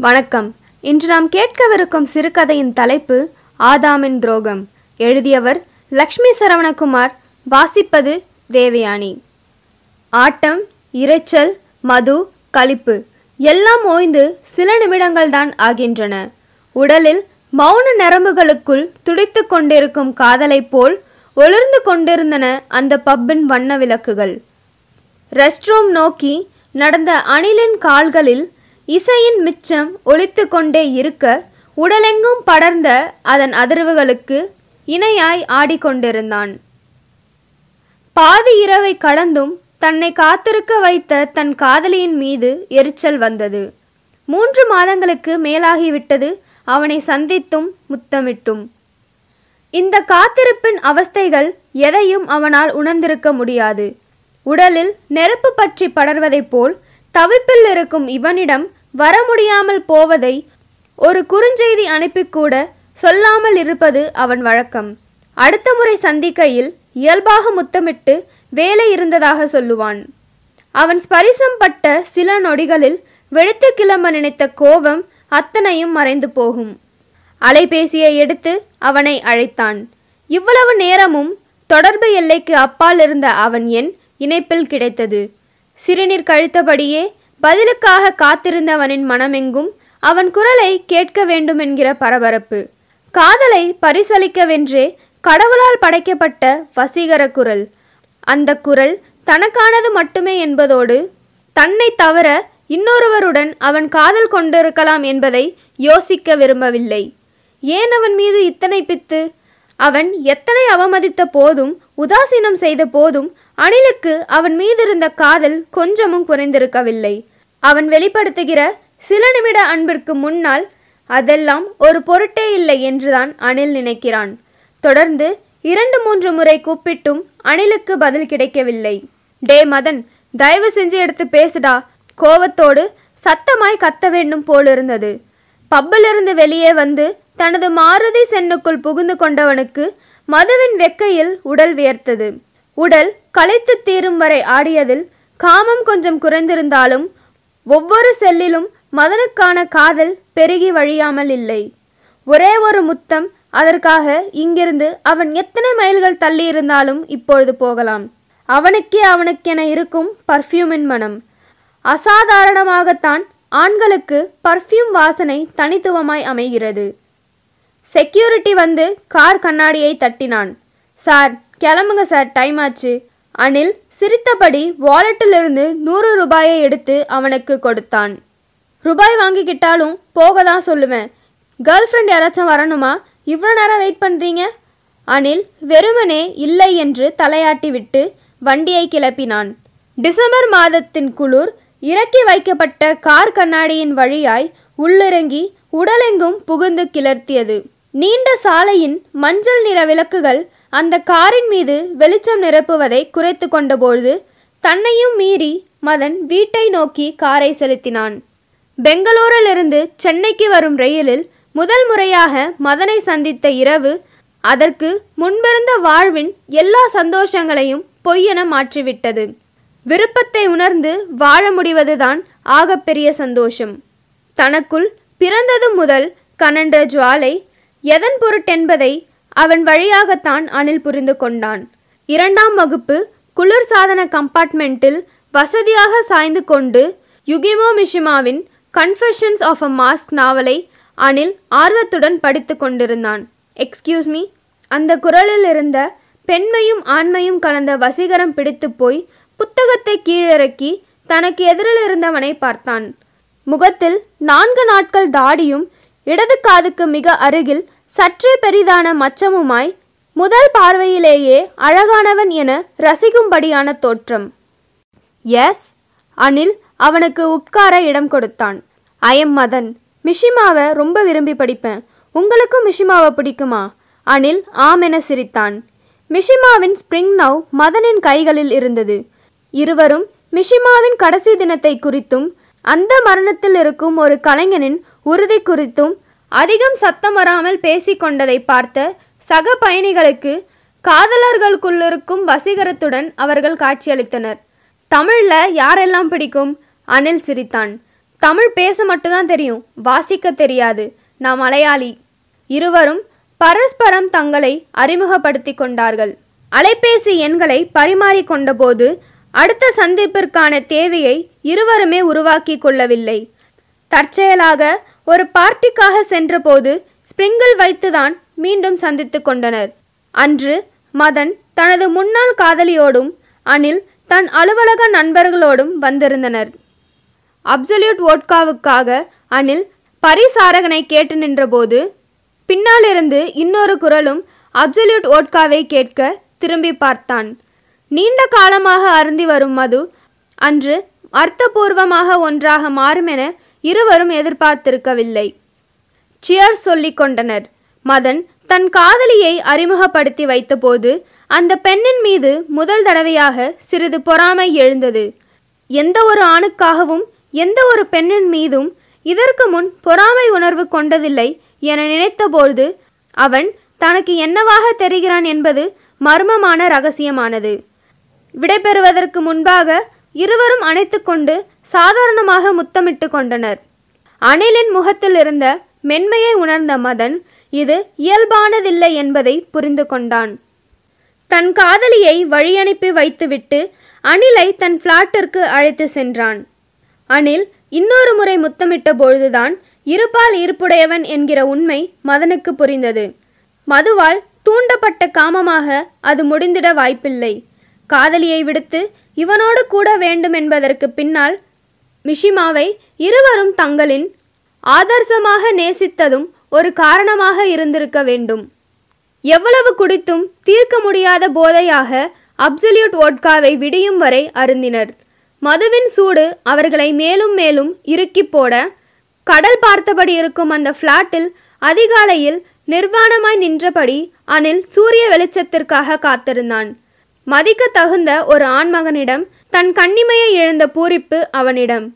வணக்கம். இன்று நாம் கேட்கவிருக்கும் சிறுகதையின் தலைப்பு ஆதாமின் துரோகம். எழுதியவர் லக்ஷ்மி சரவணகுமார் வாசிப்பது தேவயானி. ஆட்டம் இரைச்சல் மது களிப்பு எல்லாம் ஓய்ந்து சில நிமிடங்கள்தான் ஆகின்றன. உடலில் மௌன நரம்புகளுக்குள் துடித்து கொண்டிருக்கும் காதலைப் போல் ஒளிர்ந்து கொண்டிருந்தன அந்த பப்பின் வண்ண விளக்குகள். ரெஸ்ட் ரூம் நோக்கி நடந்த அணிலின் கால்களில் இசையின் மிச்சம் ஒலித்து கொண்டே இருக்க உடலெங்கும் படர்ந்த அதன் அதிர்வுகளுக்கு இணையாய் ஆடிக்கொண்டிருந்தான். பாதி இரவை கடந்தும் தன்னை காத்திருக்க வைத்த தன் காதலியின் மீது எரிச்சல் வந்தது. மூன்று மாதங்களுக்கு மேலாகிவிட்டது அவனை சந்தித்தும் முத்தமிட்டும். இந்த காத்திருப்பின் அவஸ்தைகள் எதையும் அவனால் உணர்ந்திருக்க முடியாது. உடலில் நெருப்பு பற்றி படர்வதைப் போல் தவிப்பில் இருக்கும் இவனிடம் வர முடியாமல் போவதை ஒரு குறுஞ்செய்தி அனுப்பிக்கூட சொல்லாமல் இருப்பது அவன் வழக்கம். அடுத்த முறை சந்திக்கையில் இயல்பாக முத்தமிட்டு வேலை இருந்ததாக சொல்லுவான். அவன் ஸ்பரிசம் பட்ட சில நொடிகளில் வெடித்து கிளம்ப நினைத்த கோபம் அத்தனையும் மறைந்து போகும். அலைபேசியை எடுத்து அவனை அழைத்தான். இவ்வளவு நேரமும் தொடர்பு எல்லைக்கு அப்பால் இருந்த அவன் எண் இணைப்பில் கிடைத்தது. சிறுநீர் கழித்தபடியே பதிலுக்காக காத்திருந்தவனின் மனமெங்கும் அவன் குரலை கேட்க வேண்டுமென்கிற பரபரப்பு. காதலை பரிசளிக்கவென்றே கடவுளால் படைக்கப்பட்ட வசீகர குரல். அந்த குரல் தனக்கானது மட்டுமே என்பதோடு தன்னை தவிர இன்னொருவருடன் அவன் காதல் கொண்டிருக்கலாம் என்பதை யோசிக்க விரும்பவில்லை. ஏன் அவன் மீது இத்தனை பித்து? அவன் எத்தனை அவமதித்த போதும் உதாசீனம் செய்த போதும் அனிலுக்கு அவன் மீதிருந்த காதல் கொஞ்சமும் குறைந்திருக்கவில்லை. அவன் வெளிப்படுத்துகிற சில நிமிட அன்பிற்கு முன்னால் அதெல்லாம் ஒரு பொருட்டே இல்லை என்றுதான் அனில் நினைக்கிறான். தொடர்ந்து இரண்டு மூன்று முறை கூப்பிட்டும் அனிலுக்கு பதில் கிடைக்கவில்லை. டே மதன் தயவு செஞ்சு எடுத்து பேசுடா. கோவத்தோடு சத்தமாய் கத்த வேண்டும் போலிருந்தது. பப்பிலிருந்து வெளியே வந்து தனது மாருதி சென்னுக்குள் புகுந்து கொண்டவனுக்கு மதுவின் வெக்கையில் உடல் வியர்த்தது. உடல் களைத்து தீரும் வரை ஆடியதில் காமம் கொஞ்சம் குறைந்திருந்தாலும் ஒவ்வொரு செல்லிலும் மதனுக்கான காதல் பெருகி வழியாமல் இல்லை. ஒரே ஒரு முத்தம் அதற்காக இங்கிருந்து அவன் எத்தனை மைல்கள் தள்ளி இருந்தாலும் இப்பொழுது போகலாம். அவனுக்கே அவனுக்கென இருக்கும் பர்ஃப்யூமின் மனம். அசாதாரணமாகத்தான் ஆண்களுக்கு பர்ஃப்யூம் வாசனை தனித்துவமாய் அமைகிறது. செக்யூரிட்டி வந்து கார் கண்ணாடியை தட்டினான். சார் கிளம்புங்க சார் டைம் ஆச்சு. அனில் சிரித்தபடி வாலெட்டிலிருந்து நூறு ரூபாயை எடுத்து அவனுக்கு கொடுத்தான். ரூபாய் வாங்கிக்கிட்டாலும் போக தான் சொல்லுவேன். கேர்ள் ஃப்ரெண்ட் யாராச்சும் வரணுமா? இவ்வளோ நேரம் வெயிட் பண்ணுறீங்க அனில் வெறுமனே இல்லை என்று தலையாட்டி விட்டு வண்டியை கிளப்பினான். டிசம்பர் மாதத்தின் குளிர் இறக்கி வைக்கப்பட்ட கார் கண்ணாடியின் வழியாய் உள்ளிறங்கி உடலெங்கும் புகுந்து கிளர்த்தியது. நீண்ட சாலையின் மஞ்சள் நிற விளக்குகள் அந்த காரின் மீது வெளிச்சம் நிரப்புவதை குறைத்து கொண்டபொழுது தன்னையும் மீறி மதன் வீட்டை நோக்கி காரை செலுத்தினான். பெங்களூரிலிருந்து சென்னைக்கு வரும் ரயிலில் முதல் முறையாக மதனை சந்தித்த இரவு அதற்கு முன்பிருந்த வாழ்வின் எல்லா சந்தோஷங்களையும் பொய்யென மாற்றிவிட்டது. விருப்பத்தை உணர்ந்து வாழ முடிவதுதான் ஆகப்பெரிய சந்தோஷம். தனக்குள் பிறந்தது முதல் கனன்ற ஜுவாலை எதன் பொருட்டென்பதை அவன் வழியாகத்தான் அணில் புரிந்து கொண்டான். இரண்டாம் வகுப்பு குளிர்சாதன கம்பார்ட்மெண்ட்டில் வசதியாக சாய்ந்து கொண்டு யுகிமோ மிஷிமாவின் கன்ஃபெஷன்ஸ் ஆஃப் அ மாஸ்க் நாவலை அனில் ஆர்வத்துடன் படித்து கொண்டிருந்தான். எக்ஸ்கியூஸ் மீ அந்த குரலில் இருந்த பெண்மையும் ஆண்மையும் கலந்த வசீகரம் பிடித்து போய் புத்தகத்தை கீழிறக்கி தனக்கு எதிரில் இருந்தவனை பார்த்தான். முகத்தில் நான்கு நாட்கள் தாடியும் இடது காதுக்கு மிக அருகில் சற்றே பெரிதான மச்சமுமாய் முதல் பார்வையிலேயே அழகானவன் என ரசிக்கும்படியான தோற்றம். எஸ். அனில் அவனுக்கு உட்கார இடம் கொடுத்தான். ஐயம் மதன். மிஷிமாவை ரொம்ப விரும்பி படிப்பேன். உங்களுக்கும் மிஷிமாவை பிடிக்குமா? அனில் ஆமென சிரித்தான். மிஷிமாவின் ஸ்பிரிங் நவ் மதனின் கைகளில் இருந்தது. இருவரும் மிஷிமாவின் கடைசி தினத்தை குறித்தும் அந்த மரணத்தில் இருக்கும் ஒரு கலைஞனின் உறுதி குறித்தும் அதிகம் சத்தம் வராமல் பேசிக்கொண்டதை பார்த்த சக பயணிகளுக்கு காதலர்களுக்குள்ளிருக்கும் வசீகரத்துடன் அவர்கள் காட்சியளித்தனர். தமிழ்ல யாரெல்லாம் பிடிக்கும்? அனில் சிரித்தான். தமிழ் பேச மட்டும்தான் தெரியும் வாசிக்க தெரியாது. நான் மலையாளி. இருவரும் பரஸ்பரம் தங்களை அறிமுகப்படுத்தி கொண்டார்கள். அலைபேசி எண்களை பரிமாறிக்கொண்டபோது அடுத்த சந்திப்பிற்கான தேவையை இருவருமே உருவாக்கி கொள்ளவில்லை. தற்செயலாக ஒரு பார்ட்டிக்காக சென்றபோது ஸ்பிரிங்கிள் வைத்துதான் மீண்டும் சந்தித்து கொண்டனர். அன்று மதன் தனது முன்னாள் காதலியோடும் அனில் தன் அலுவலக நண்பர்களோடும் வந்திருந்தனர். அப்சல்யூட் வோட்காவுக்காக அனில் பரிசாரகனை கேட்டு நின்றபோது பின்னாலிருந்து இன்னொரு குரலும் அப்சல்யூட் வோட்காவை கேட்க திரும்பி பார்த்தான். நீண்ட காலமாக அருந்தி வரும் மது அன்று அர்த்தபூர்வமாக ஒன்றாக மாறும் என இருவரும் எதிர்பார்த்திருக்கவில்லை. சியர் சொல்லிக் கொண்டனர். மதன் தன் காதலியை அறிமுகப்படுத்தி வைத்தபோது அந்த பெண்ணின் மீது முதல் தடவையாக சிறிது பொறாமை எழுந்தது. எந்த ஒரு ஆணுக்காகவும் எந்த ஒரு பெண்ணின் மீதும் இதற்கு முன் பொறாமை உணர்வு கொண்டதில்லை என நினைத்தபோது அவன் தனக்கு என்னவாக தெரிகிறான் என்பது மர்மமான ரகசியமானது. விடைபெறுவதற்கு முன்பாக இருவரும் அணைத்துக்கொண்டு சாதாரணமாக முத்தமிட்டு கொண்டனர். அணிலின் முகத்தில் இருந்த மென்மையை உணர்ந்த மதன் இது இயல்பானதில்லை என்பதை புரிந்து கொண்டான். தன் காதலியை வழியனுப்பி வைத்துவிட்டு அணிலை தன் பிளாட்டிற்கு அழைத்து சென்றான். அனில் இன்னொரு முறை முத்தமிட்ட பொழுதுதான் இருபால் இருப்புடையவன் என்கிற உண்மை மதனுக்கு புரிந்தது. மதுவால் தூண்டப்பட்ட காமமாக அது முடிந்திட வாய்ப்பில்லை. காதலியை விடுத்து இவனோடு கூட வேண்டும் என்பதற்கு பின்னால் மிஷிமாவை இருவரும் தங்களின் ஆதர்சமாக நேசித்ததும் ஒரு காரணமாக இருந்திருக்க வேண்டும். எவ்வளவு குடித்தும் தீர்க்க முடியாத போதையாக அப்சல்யூட் வோட்காவை விடியும் வரை அருந்தினர். மதுவின் சூடு அவர்களை மேலும் மேலும் இறுக்கி போட கடல் பார்த்தபடி இருக்கும் அந்த ஃப்ளாட்டில் அதிகாலையில் நிர்வாணமாய் நின்றபடி அனில் சூரிய வெளிச்சத்திற்காக காத்திருந்தான். மதிக்க தகுந்த ஒரு ஆண்மகனிடம் தன் கண்ணிமையை இழந்த பூரிப்பு அவனிடம்.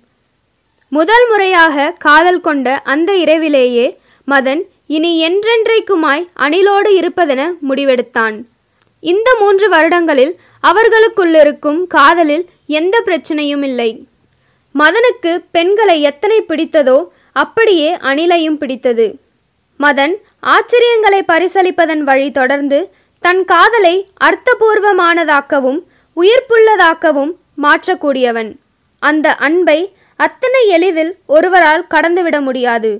முதல் முறையாக காதல் கொண்ட அந்த இரவிலேயே மதன் இனி என்றென்றைக்குமாய் அணிலோடு இருப்பதென முடிவெடுத்தான். இந்த மூன்று வருடங்களில் அவர்களுக்குள்ளிருக்கும் காதலில் எந்த பிரச்சனையும் இல்லை. மதனுக்கு பெண்களை எத்தனை பிடித்ததோ அப்படியே அணிலையும் பிடித்தது. மதன் ஆச்சரியங்களை பரிசளிப்பதன் வழி தொடர்ந்து தன் காதலை அர்த்தபூர்வமானதாக்கவும் உயிர்ப்புள்ளதாக்கவும் மாற்றக்கூடியவன். அந்த அன்பை அத்தனை எளிதில் ஒருவரால் கடந்துவிட முடியாது.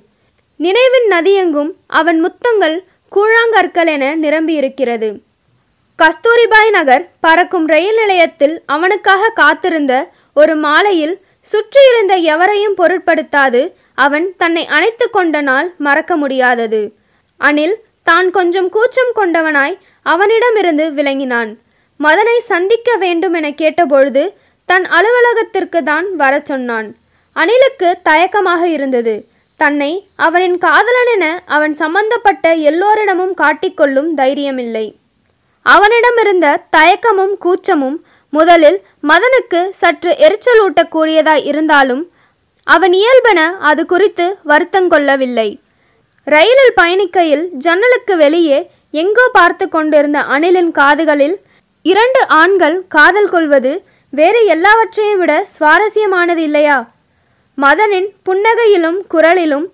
நினைவின் நதியெங்கும் அவன் முத்தங்கள் கூழாங்கற்கள் என நிரம்பியிருக்கிறது. கஸ்தூரிபாய் நகர் பறக்கும் ரயில் நிலையத்தில் அவனுக்காக காத்திருந்த ஒரு மாலையில் சுற்றியிருந்த எவரையும் பொருட்படுத்தாது அவன் தன்னை அணைத்து கொண்ட நாள் மறக்க முடியாதது. அனில் தான் கொஞ்சம் கூச்சம் கொண்டவனாய் அவனிடமிருந்து விளங்கினான். மதனை சந்திக்க வேண்டும் என கேட்டபொழுது தன் அலுவலகத்திற்கு தான் வர சொன்னான். அனிலுக்கு தயக்கமாக இருந்தது. தன்னை அவனின் காதலன் என அவன் சம்பந்தப்பட்ட எல்லோரிடமும் காட்டிக்கொள்ளும் தைரியமில்லை. அவனிடமிருந்த தயக்கமும் கூச்சமும் முதலில் மதனுக்கு சற்று எரிச்சலூட்டக்கூடியதாய் இருந்தாலும் அவன் இயல்பென அது குறித்து வருத்தங்கொள்ளவில்லை ரயிலில் பயணிக்கையில் ஜன்னலுக்கு வெளியே எங்கோ பார்த்து கொண்டிருந்த அனிலின் காதுகளில் இரண்டு ஆண்கள் காதல் கொள்வது வேறு எல்லாவற்றையும் விட சுவாரஸ்யமானது இல்லையா? மதனின் புன்னகையிலும் குரலிலும்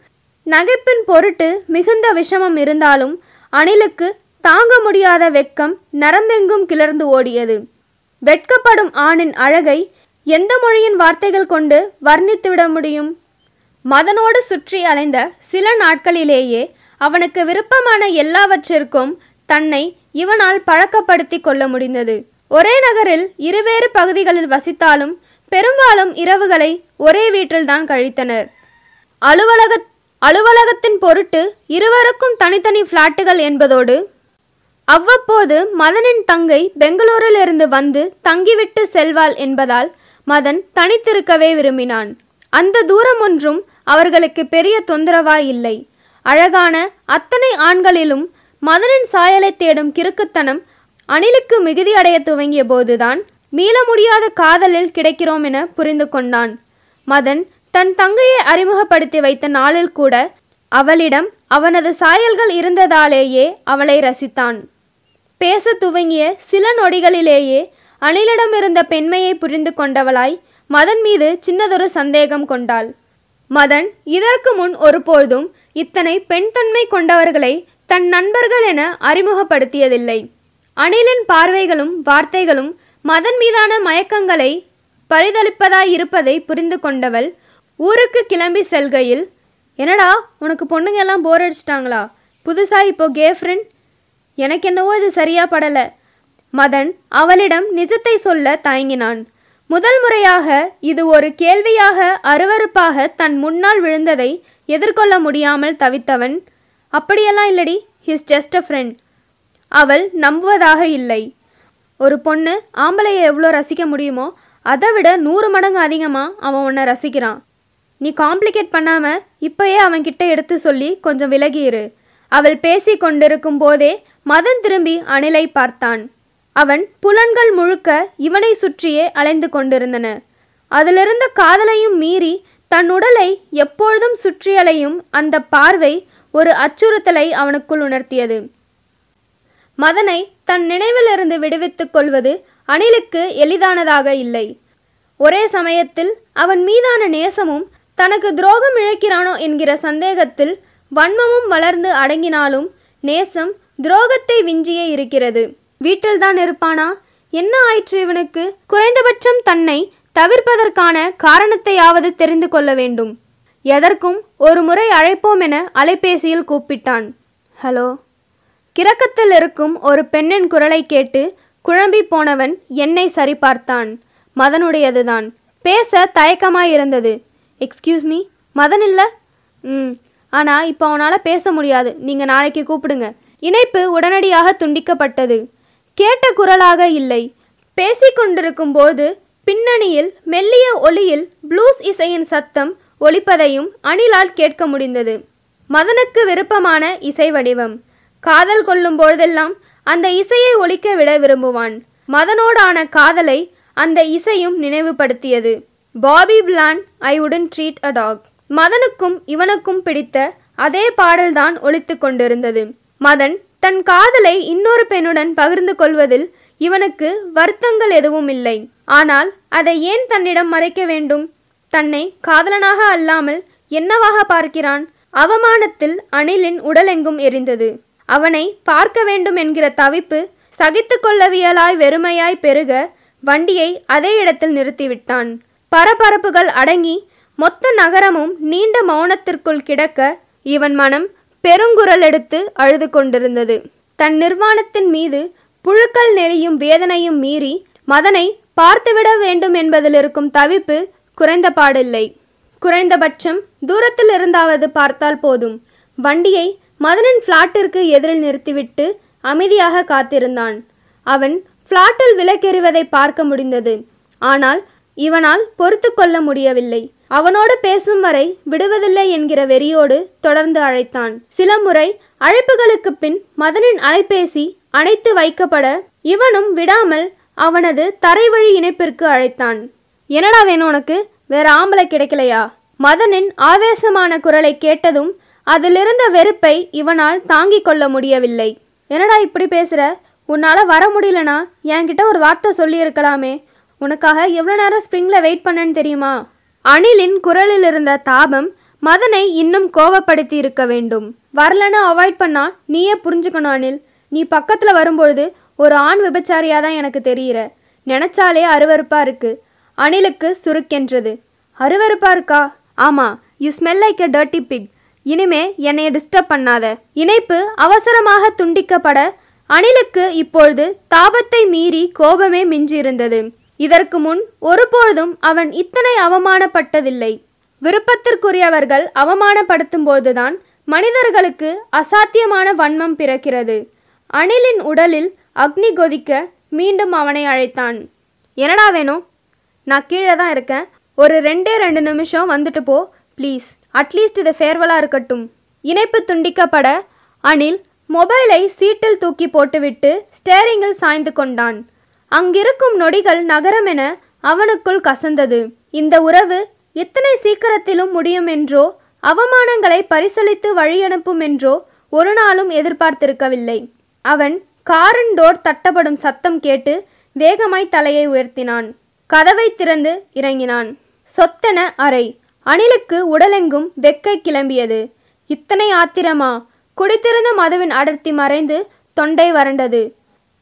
நகைப்பின் பொருட்டு மிகுந்த விஷமம் இருந்தாலும் அணிலுக்கு தாங்க முடியாத வெட்கம் நரம்பெங்கும் கிளர்ந்து ஓடியது. வெட்கப்படும் ஆணின் அழகை எந்த மொழியின் வார்த்தைகள் கொண்டு வர்ணித்துவிட முடியும்? மதனோடு சுற்றி அலைந்த சில நாட்களிலேயே அவனுக்கு விருப்பமான எல்லாவற்றிற்கும் தன்னை இவனால் பழக்கப்படுத்தி கொள்ள முடிந்தது. ஒரே நகரில் இருவேறு பகுதிகளில் வசித்தாலும் பெரும்பாலும் இரவுகளை ஒரே வீட்டில்தான் கழித்தனர். அலுவலக அலுவலகத்தின் பொருட்டு இருவருக்கும் தனித்தனி பிளாட்டுகள் என்பதோடு அவ்வப்போது மதனின் தங்கை பெங்களூரிலிருந்து வந்து தங்கிவிட்டு செல்வாள் என்பதால் மதன் தனித்திருக்கவே விரும்பினான். அந்த தூரம் ஒன்றும் அவர்களுக்கு பெரிய தொந்தரவாய் இல்லை. அழகான அத்தனை ஆண்களிலும் மதனின் சாயலை தேடும் கிறுக்குத்தனம் அணிலுக்கு மிகுதியடைய துவங்கிய போதுதான் மீள முடியாத காதலில் கிடைக்கிறோம் என புரிந்து கொண்டான். மதன் தன் தங்கையை அறிமுகப்படுத்தி வைத்த நாளில் கூட அவளிடம் அவனது சாயல்கள் இருந்ததாலேயே அவளை ரசித்தான். பேச துவங்கிய சில நொடிகளிலேயே அணிலிடம் இருந்த பெண்மையை புரிந்து கொண்டவளாய் மதன் மீது சின்னதொரு சந்தேகம் கொண்டாள். மதன் இதற்கு முன் ஒருபொழுதும் இத்தனை பெண்தன்மை கொண்டவர்களை தன் நண்பர்கள் என அறிமுகப்படுத்தியதில்லை. அணிலின் பார்வைகளும் வார்த்தைகளும் மதன் மீதான மயக்கங்களை பரிதளிப்பதாய் இருப்பதை புரிந்து கொண்டவள் ஊருக்கு கிளம்பி செல்கையில் என்னடா உனக்கு பொண்ணுங்க எல்லாம் போர் அடிச்சிட்டாங்களா? புதுசாக இப்போ கே ஃப்ரெண்ட் எனக்கு என்னவோ இது சரியா படலை. மதன் அவளிடம் நிஜத்தை சொல்ல தயங்கினான். முதல் முறையாக இது ஒரு கேள்வியாக அருவருப்பாக தன் முன்னால் விழுந்ததை எதிர்கொள்ள முடியாமல் தவித்தவன். அப்படியெல்லாம் இல்லடி ஹிஸ் ஜஸ்ட் அ ஃப்ரெண்ட் அவள் நம்புவதாக இல்லை. ஒரு பொண்ணு ஆம்பளையை எவ்வளோ ரசிக்க முடியுமோ அதை விட நூறு மடங்கு அதிகமாக அவன் உன்னை ரசிக்கிறான். நீ காம்ப்ளிகேட் பண்ணாமல் இப்பயே அவன்கிட்ட எடுத்து சொல்லி கொஞ்சம் விலகியிரு அவள் பேசி கொண்டிருக்கும் போதே மதன் திரும்பி அணிலை பார்த்தான். அவன் புலன்கள் முழுக்க இவனை சுற்றியே அலைந்து கொண்டிருந்தன. அதிலிருந்த காதலையும் மீறி தன் உடலை எப்பொழுதும் சுற்றியலையும் அந்த பார்வை ஒரு அச்சுறுத்தலை அவனுக்குள் உணர்த்தியது. மதனை தன் நினைவிலிருந்து விடுவித்துக் கொள்வது அணிலுக்கு எளிதானதாக இல்லை. ஒரே சமயத்தில் அவன் மீதான நேசமும் தனக்கு துரோகம் இழைக்கிறானோ என்கிற சந்தேகத்தில் வன்மமும் வளர்ந்து அடங்கினாலும் நேசம் துரோகத்தை விஞ்சியே இருக்கிறது. வீட்டில்தான் இருப்பானா? என்ன ஆயிற்று இவனுக்கு? குறைந்தபட்சம் தன்னை தவிர்ப்பதற்கான காரணத்தையாவது தெரிந்து கொள்ள வேண்டும். எதற்கும் ஒரு முறை அழைப்போம் என அலைபேசியில் கூப்பிட்டான். ஹலோ? கிறக்கத்தில் இருக்கும் ஒரு பெண்ணின் குரலை கேட்டு குழம்பி போனவன் என்னை சரிபார்த்தான். மதனுடையதுதான். பேச தயக்கமாயிருந்தது. எக்ஸ்கியூஸ் மீ மதன் இல்லை? ம் ஆனால் இப்போ அவனால் பேச முடியாது. நீங்கள் நாளைக்கு கூப்பிடுங்க. இணைப்பு உடனடியாக துண்டிக்கப்பட்டது. கேட்ட குரலாக இல்லை. பேசிக்கொண்டிருக்கும் போது பின்னணியில் மெல்லிய ஒளியில் ப்ளூஸ் இசையின் சத்தம் ஒலிப்பதையும் அணிலால் கேட்க முடிந்தது. மதனுக்கு விருப்பமான இசை வடிவம். காதல் கொள்ளும் பொழுதெல்லாம் அந்த இசையை ஒழிக்க விட விரும்புவான். மதனோடான காதலை அந்த இசையும் நினைவுபடுத்தியது. பாபி பிளான் ஐ உடன் ட்ரீட் அ டாக் மதனுக்கும் இவனுக்கும் பிடித்த அதே பாடல்தான் ஒழித்து கொண்டிருந்தது. மதன் தன் காதலை இன்னொரு பெண்ணுடன் பகிர்ந்து கொள்வதில் இவனுக்கு வருத்தங்கள் எதுவும் இல்லை. ஆனால் அதை ஏன் தன்னிடம் மறைக்க வேண்டும்? தன்னை காதலனாக அல்லாமல் என்னவாக பார்க்கிறான்? அவமானத்தில் அணிலின் உடலெங்கும் எரிந்தது. அவனை பார்க்க வேண்டும் என்கிற தவிப்பு சகித்து கொள்ளவியலாய் வெறுமையாய் பெருக வண்டியை அதே இடத்தில் நிறுத்திவிட்டான். பரபரப்புகள் அடங்கி மொத்த நகரமும் நீண்ட மௌனத்திற்குள் கிடக்க இவன் மனம் பெருங்குரல் எடுத்து அழுது கொண்டிருந்தது. தன் நிர்வாணத்தின் மீது புழுக்கள் நெளியும் வேதனையும் மீறி மதனை பார்த்துவிட வேண்டும் என்பதில் இருக்கும் தவிப்பு குறைந்த பாடில்லை குறைந்தபட்சம் தூரத்தில் இருந்தாவது பார்த்தால் போதும். வண்டியை மதனின் பிளாட்டிற்கு எதிரில் நிறுத்திவிட்டு அமைதியாக காத்திருந்தான். அவன் பிளாட்டில் விலக்கெறிவதை பார்க்க முடிந்தது. ஆனால் இவனால் பொறுத்து கொள்ள முடியவில்லை. அவனோடு பேசும் வரை விடுவதில்லை என்கிற வெறியோடு தொடர்ந்து அழைத்தான். சில முறை அழைப்புகளுக்கு பின் மதனின் அலைபேசி அணைத்து வைக்கப்பட இவனும் விடாமல் அவனது தரைவழி இணைப்பிற்கு அழைத்தான். என்னடா வேணும் உனக்கு? வேற ஆம்பளை கிடைக்கலையா? மதனின் ஆவேசமான குரலை கேட்டதும் அதிலிருந்த வெறுப்பை இவனால் தாங்கிக் கொள்ள முடியவில்லை. என்னடா இப்படி பேசுற? உன்னால வர முடியலனா? என்கிட்ட ஒரு வார்த்தை சொல்லியிருக்கலாமே. உனக்காக எவ்வளோ நேரம் ஸ்ப்ரிங்ல வெயிட் பண்ணேன்னு தெரியுமா? அணிலின் குரலில் இருந்த தாபம் மதனை இன்னும் கோவப்படுத்தி இருக்க வேண்டும். வரலன்னு அவாய்ட் பண்ணா நீயே புரிஞ்சுக்கணும் அனில் நீ பக்கத்தில் வரும்பொழுது ஒரு ஆண் விபச்சாரியா தான் எனக்கு தெரியிற. நினைச்சாலே அருவருப்பா இருக்கு. அணிலுக்கு சுருக்கென்றது. அருவருப்பா இருக்கா? ஆமா. You smell like a dirty pig இனிமே என்னைய டிஸ்டர்ப் பண்ணாத. இணைப்பு அவசரமாக துண்டிக்கப்பட அணிலுக்கு இப்பொழுது தாபத்தை மீறி கோபமே மிஞ்சியிருந்தது. இதற்கு முன் ஒருபொழுதும் அவன் இத்தனை அவமானப்பட்டதில்லை. விருப்பத்திற்குரியவர்கள் அவமானப்படுத்தும் போதுதான் மனிதர்களுக்கு அசாத்தியமான வன்மம் பிறக்கிறது. அணிலின் உடலில் அக்னி கொதிக்க மீண்டும் அவனை அழைத்தான். என்னடா வேணும் நான் கீழே தான் இருக்கேன். ஒரு ரெண்டே ரெண்டு நிமிஷம் வந்துட்டு போ ப்ளீஸ் அட்லீஸ்ட் இது ஃபேர்வலாக இருக்கட்டும். இணைப்பு துண்டிக்கப்பட அனில் மொபைலை சீட்டில் தூக்கி போட்டுவிட்டு ஸ்டேரிங்கில் சாய்ந்து கொண்டான். அங்கிருக்கும் நொடிகள் நகரமென அவனுக்குள் கசந்தது. இந்த உறவு எத்தனை சீக்கிரத்திலும் முடியும் என்றோ அவமானங்களை பரிசளித்து வழியனுப்பும் என்றோ ஒரு நாளும் எதிர்பார்த்திருக்கவில்லை. அவன் காரின் டோர் தட்டப்படும் சத்தம் கேட்டு வேகமாய் தலையை உயர்த்தினான். கதவை திறந்து இறங்கினான். சொத்தென அறை. அணிலுக்கு உடலெங்கும் வெக்கை கிளம்பியது. இத்தனை ஆத்திரமா? குடித்திருந்த மதுவின் அடர்த்தி மறைந்து தொண்டை வறண்டது.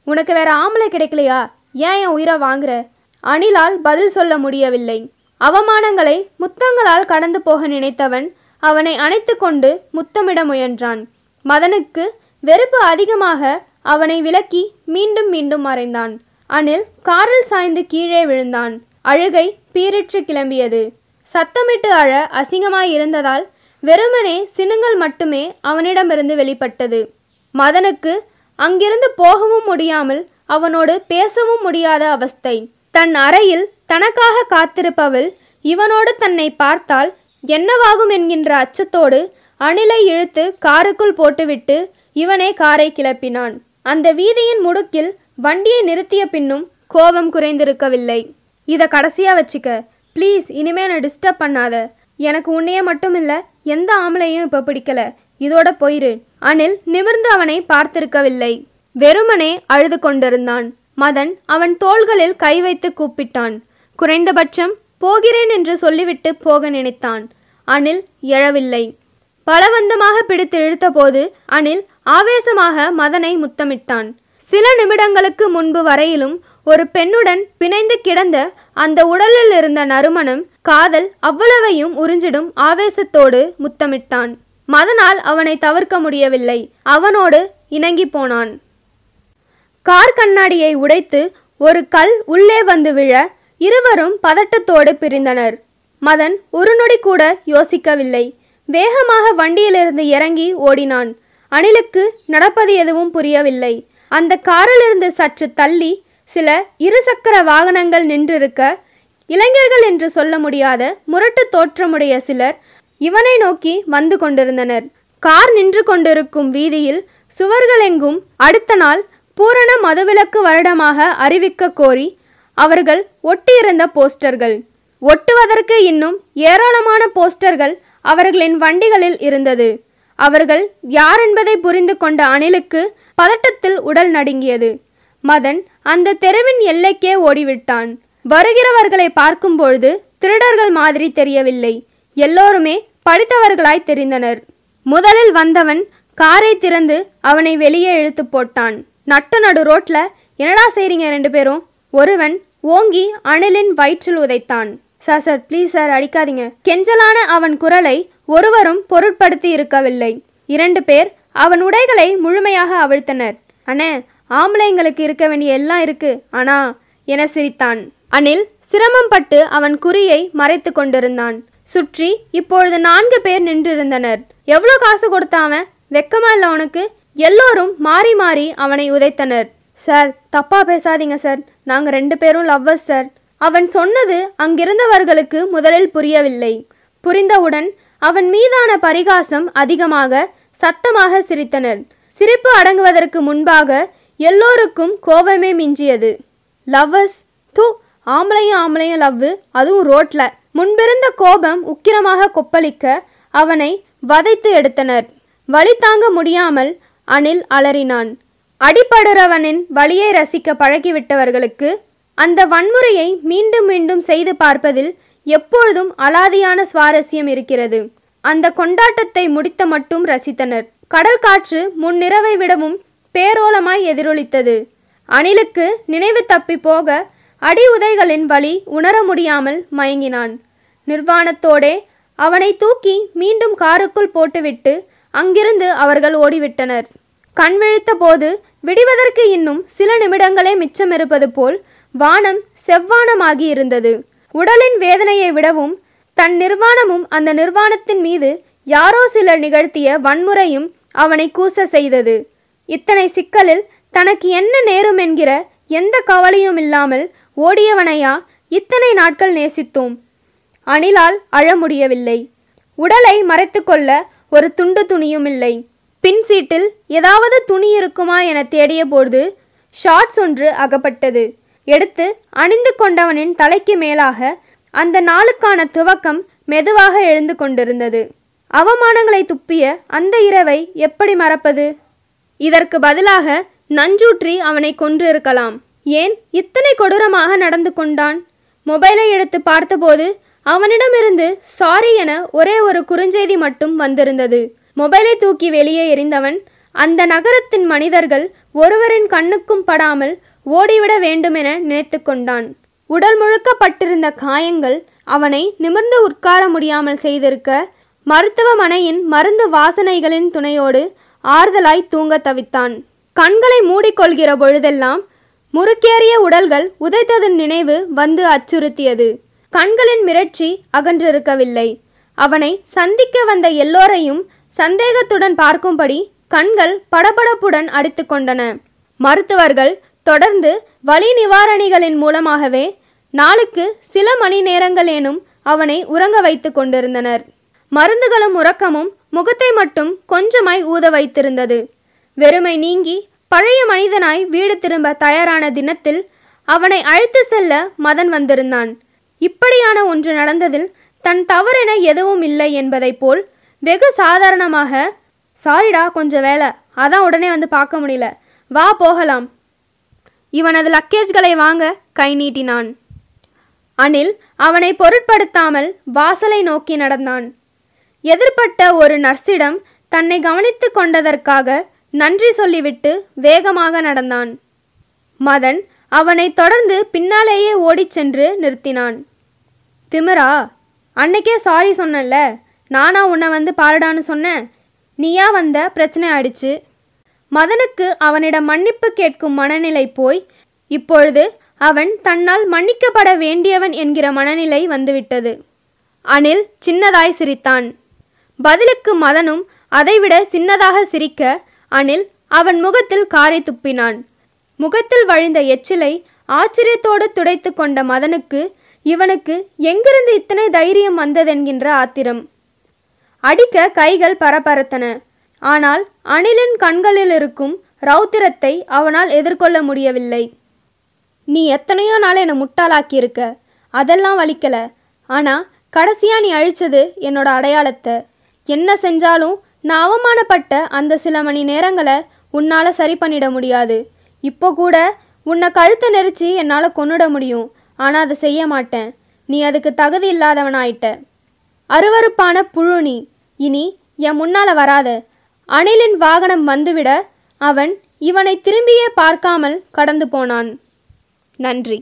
உனக்கு வேற ஆம்பளை கிடைக்கலையா? ஏன் என் உயிரை வாங்குற? அணிலால் பதில் சொல்ல முடியவில்லை. அவமானங்களை முத்தங்களால் கடந்து போக நினைத்தவன் அவனை அணைத்து கொண்டு முத்தமிட முயன்றான். மதனுக்கு வெறுப்பு அதிகமாக அவனை விலக்கி மீண்டும் மீண்டும் மறைந்தான். அணில் காரில் சாய்ந்து கீழே விழுந்தான். அழுகை பீரிற்று கிளம்பியது. சத்தமிட்டு அழ அசிங்கமாய் இருந்ததால் வெறுமனே சினுங்கள் மட்டுமே அவனிடமிருந்து வெளிப்பட்டது. மதனுக்கு அங்கிருந்து போகவும் முடியாமல் அவனோடு பேசவும் முடியாத அவஸ்தை. தன் அறையில் தனக்காக காத்திருப்பவள் இவனோடு தன்னை பார்த்தால் என்னவாகும் என்கின்ற அச்சத்தோடு அணிலை இழுத்து காருக்குள் போட்டுவிட்டு இவனே காரை கிளப்பினான். அந்த வீதியின் முடுக்கில் வண்டியை நிறுத்திய பின்னும் கோபம் குறைந்திருக்கவில்லை. இதை கடைசியாக வச்சுக்க ப்ளீஸ் இனிமே என்னை டிஸ்டர்ப் பண்ணாத. எனக்கு உன்னையே மட்டும் இல்லை எந்த ஆம்பளையும் இப்போ பிடிக்கல. இதோட போயிரு. அனில் நிமிர்ந்து அவனை பார்த்திருக்கவில்லை. வெறுமனே அழுது கொண்டிருந்தான். மதன் அவன் தோள்களில் கை வைத்து கூப்பிட்டான். குறைந்தபட்சம் போகிறேன் என்று சொல்லிவிட்டு போக நினைத்தான். அனில் எழவில்லை. பலவந்தமாக பிடித்து இழுத்தபோது அனில் ஆவேசமாக மதனை முத்தமிட்டான். சில நிமிடங்களுக்கு முன்பு வரையிலும் ஒரு பெண்ணுடன் பிணைந்து கிடந்த அந்த உடலில் இருந்த நறுமணம் காதல் அவ்வளவையும் உறிஞ்சிடும் ஆவேசத்தோடு முத்தமிட்டான். மதனால் அவனை தவிர்க்க முடியவில்லை. அவனோடு இணங்கி போனான். கார் கண்ணாடியை உடைத்து ஒரு கல் உள்ளே வந்து விழ இருவரும் பதட்டத்தோடு பிரிந்தனர். மதன் ஒரு நொடி கூட யோசிக்கவில்லை. வேகமாக வண்டியிலிருந்து இறங்கி ஓடினான். அனிலுக்கு நடப்பது எதுவும் புரியவில்லை. அந்த காரிலிருந்து சற்று தள்ளி சில இருசக்கர வாகனங்கள் நின்றிருக்க இளைஞர்கள் என்று சொல்ல முடியாத முரட்டு தோற்றமுடைய சிலர் இவனை நோக்கி வந்து கொண்டிருந்தனர். கார் நின்று கொண்டிருக்கும் வீதியில் சுவர்களெங்கும் அடுத்த நாள் பூரண மதுவிலக்கு வருடமாக அறிவிக்க கோரி அவர்கள் ஒட்டியிருந்த போஸ்டர்கள். ஒட்டுவதற்கு இன்னும் ஏராளமான போஸ்டர்கள் அவர்களின் வண்டிகளில் இருந்தது. அவர்கள் யார் என்பதை புரிந்து கொண்ட அணிலுக்கு பதட்டத்தில் உடல் நடுங்கியது. மதன் அந்த தெருவின் எல்லைக்கே ஓடிவிட்டான். வருகிறவர்களை பார்க்கும்பொழுது திருடர்கள் மாதிரி தெரியவில்லை. எல்லோருமே படித்தவர்களாய் தெரிந்தனர். முதலில் வந்தவன் காரை திறந்து அவனை வெளியே இழுத்து போட்டான். நட்டு நடு ரோட்ல என்னடா செய்றீங்க ரெண்டு பேரும்? ஒருவன் ஓங்கி அணிலின் வயிற்றில் உதைத்தான். சார் சார் ப்ளீஸ் சார் அடிக்காதீங்க. கெஞ்சலான அவன் குரலை ஒருவரும் பொருட்படுத்தி இருக்கவில்லை. இரண்டு பேர் அவன் உடைகளை முழுமையாக அவிழ்த்தனர். அண்ணே ஆம்பளைங்களுக்கு இருக்க வேண்டிய எல்லாம் இருக்கு. ஆனா என சிரித்தான். அனில் சிரமம் பட்டு அவன் குறியை மறைத்து கொண்டிருந்தான். சுற்றி இப்பொழுது நான்கு பேர் நின்றிருந்தனர். எவ்வளோ காசு கொடுத்தாவன் வெக்கமா இல்லை உனக்கு? எல்லோரும் மாறி மாறி அவனை உதைத்தனர். சார் தப்பா பேசாதீங்க சார். நாங்க ரெண்டு பேரும் லவ்வர்ஸ் சார். அவன் சொன்னது அங்கிருந்தவர்களுக்கு முதலில் புரியவில்லை. புரிந்தவுடன் அவன் மீதான பரிகாசம் அதிகமாக சத்தமாக சிரித்தனர். சிரிப்பு அடங்குவதற்கு முன்பாக எல்லோருக்கும் கோபமே மிஞ்சியது. லவ்வர்ஸ் தூ ஆம்பளையும் ஆம்பளையும் லவ்வு அதுவும் ரோட்ல முன்பிருந்த கோபம் உக்கிரமாக கொப்பளிக்க அவனை வதைத்து எடுத்தனர். வழி தாங்க முடியாமல் அனில் அலறினான். அடிபடுறவனின் வழியை ரசிக்க பழகிவிட்டவர்களுக்கு அந்த வன்முறையை மீண்டும் மீண்டும் செய்து பார்ப்பதில் எப்பொழுதும் அலாதியான சுவாரஸ்யம் இருக்கிறது. அந்த கொண்டாட்டத்தை முடித்த மட்டும் ரசித்தனர். கடல் காற்று முன்னிரவை விடவும் பேரோலமாய் எதிரொலித்தது. அணிலுக்கு நினைவு தப்பி போக அடி உதைகளின் வழி உணர முடியாமல் மயங்கினான். நிர்வாணத்தோடே அவனை தூக்கி மீண்டும் காருக்குள் போட்டுவிட்டு அங்கிருந்து அவர்கள் ஓடிவிட்டனர். கண் விழித்த போது விடிவதற்கு இன்னும் சில நிமிடங்களே மிச்சமிருப்பது போல் வானம் செவ்வானமாகி இருந்தது. உடலின் வேதனையை விடவும் தன் நிர்வாணமும் அந்த நிர்வாணத்தின் மீது யாரோ சிலர் நிகழ்த்திய வன்முறையும் அவனை கூச செய்தது. இத்தனை சிக்கலில் தனக்கு என்ன நேரும் என்கிற எந்த கவலையும் இல்லாமல் ஓடியவனையா இத்தனை நாட்கள் நேசித்தோம்? அணிலால் அழ முடியவில்லை. உடலை மறைத்துக்கொள்ள ஒரு துண்டு துணியும் இல்லை. பின் சீட்டில் ஏதாவது துணி இருக்குமா என தேடிய போது ஷார்ட்ஸ் ஒன்று அகப்பட்டது. எடுத்து அணிந்து கொண்டவனின் தலைக்கு மேலாக அந்த நாளுக்கான துவக்கம் மெதுவாக எழுந்து கொண்டிருந்தது. அவமானங்களை துப்பிய அந்த இரவை எப்படி மறப்பது? இதற்கு பதிலாக நஞ்சூற்றி அவனை கொன்றிருக்கலாம். ஏன் இத்தனை கொடூரமாக நடந்து கொண்டான்? மொபைலை எடுத்து பார்த்தபோது அவனிடமிருந்து சாரி என ஒரே ஒரு குறுஞ்செய்தி மட்டும் வந்திருந்தது. மொபைலை தூக்கி வெளியே எறிந்தவன் அந்த நகரத்தின் மனிதர்கள் ஒருவரின் கண்ணுக்கும் படாமல் ஓடிவிட வேண்டுமென நினைத்து கொண்டான். உடல் முழுக்கப்பட்டிருந்த காயங்கள் அவனை நிமிர்ந்து உட்கார முடியாமல் செய்திருக்க மருத்துவமனையின் மருந்து வாசனைகளின் துணையோடு ஆறுதலாய் தூங்க தவித்தான். கண்களை மூடிக்கொள்கிற பொழுதெல்லாம் முறுக்கேறிய உடல்கள் உதைத்ததன் நினைவு வந்து அச்சுறுத்தியது. கண்களின் மிரட்சி அகன்றிருக்கவில்லை. அவனை சந்திக்க வந்த எல்லோரையும் சந்தேகத்துடன் பார்க்கும்படி கண்கள் படபடப்புடன் அடித்து கொண்டன. மருத்துவர்கள் தொடர்ந்து வலி நிவாரணிகளின் மூலமாகவே நாளுக்கு சில மணி நேரங்களேனும் அவனை உறங்க வைத்து கொண்டிருந்தனர். மருந்துகளும் உறக்கமும் முகத்தை மட்டும் கொஞ்சமாய் ஊத வைத்திருந்தது. வெறுமை நீங்கி பழைய மனிதனாய் வீடு திரும்ப தயாரான தினத்தில் அவனை அழைத்து செல்ல மதன் வந்திருந்தான். இப்படியான ஒன்று நடந்ததில் தன் தவறென எதுவும் இல்லை என்பதைப் போல் வெகு சாதாரணமாக சாரிடா கொஞ்சம் வேலை. அதான் உடனே வந்து பார்க்க முடியல. வா போகலாம். இவனது லக்கேஜ்களை வாங்க கை நீட்டினான். அனில் அவனை பொருட்படுத்தாமல் வாசலை நோக்கி நடந்தான். எதிர்ப்பட்ட ஒரு நர்ஸிடம் தன்னை கவனித்து கொண்டதற்காக நன்றி சொல்லிவிட்டு வேகமாக நடந்தான். மதன் அவனை தொடர்ந்து பின்னாலேயே ஓடிச் சென்று நிறுத்தினான். திமிரா அன்னைக்கே சாரி சொன்னல நானா உன்னை வந்து பாருடான்னு சொன்னேன். நீயா வந்த பிரச்சனை ஆயிடுச்சு. மதனுக்கு அவனிடம் மன்னிப்பு கேட்கும் மனநிலை போய் இப்பொழுது அவன் தன்னால் மன்னிக்கப்பட வேண்டியவன் என்கிற மனநிலை வந்துவிட்டது. அனில் சின்னதாய் சிரித்தான். பதிலுக்கு மதனும் அதைவிட சின்னதாக சிரிக்க அனில் அவன் முகத்தில் காரை துப்பினான். முகத்தில் வழிந்த எச்சிலை ஆச்சரியத்தோடு துடைத்து கொண்ட மதனுக்கு இவனுக்கு எங்கிருந்து இத்தனை தைரியம் வந்ததென்கின்ற ஆத்திரம். அடிக்க கைகள் பரபரத்தன. ஆனால் அனிலின் கண்களில் இருக்கும் ரௌத்திரத்தை அவனால் எதிர்கொள்ள முடியவில்லை. நீ எத்தனையோ நாள் என்னை முட்டாளாக்கியிருக்க. அதெல்லாம் வலிக்கல. ஆனா கடைசியா நீ அழிச்சது என்னோட அடையாளத்தை. என்ன செஞ்சாலும் நான் அவமானப்பட்ட அந்த சில மணி நேரங்களை உன்னால் சரி பண்ணிட முடியாது. இப்போ கூட உன்னை கழுத்தை நெரிச்சு என்னால் கொன்னுட முடியும். ஆனால் அதை செய்ய மாட்டேன். நீ அதுக்கு தகுதி இல்லாதவனாயிட்ட. அருவருப்பான புழு நீ. இனி என் முன்னால் வராத. அணிலின் வாகனம் வந்துவிட அவன் இவனை திரும்பியே பார்க்காமல் கடந்து போனான். நன்றி.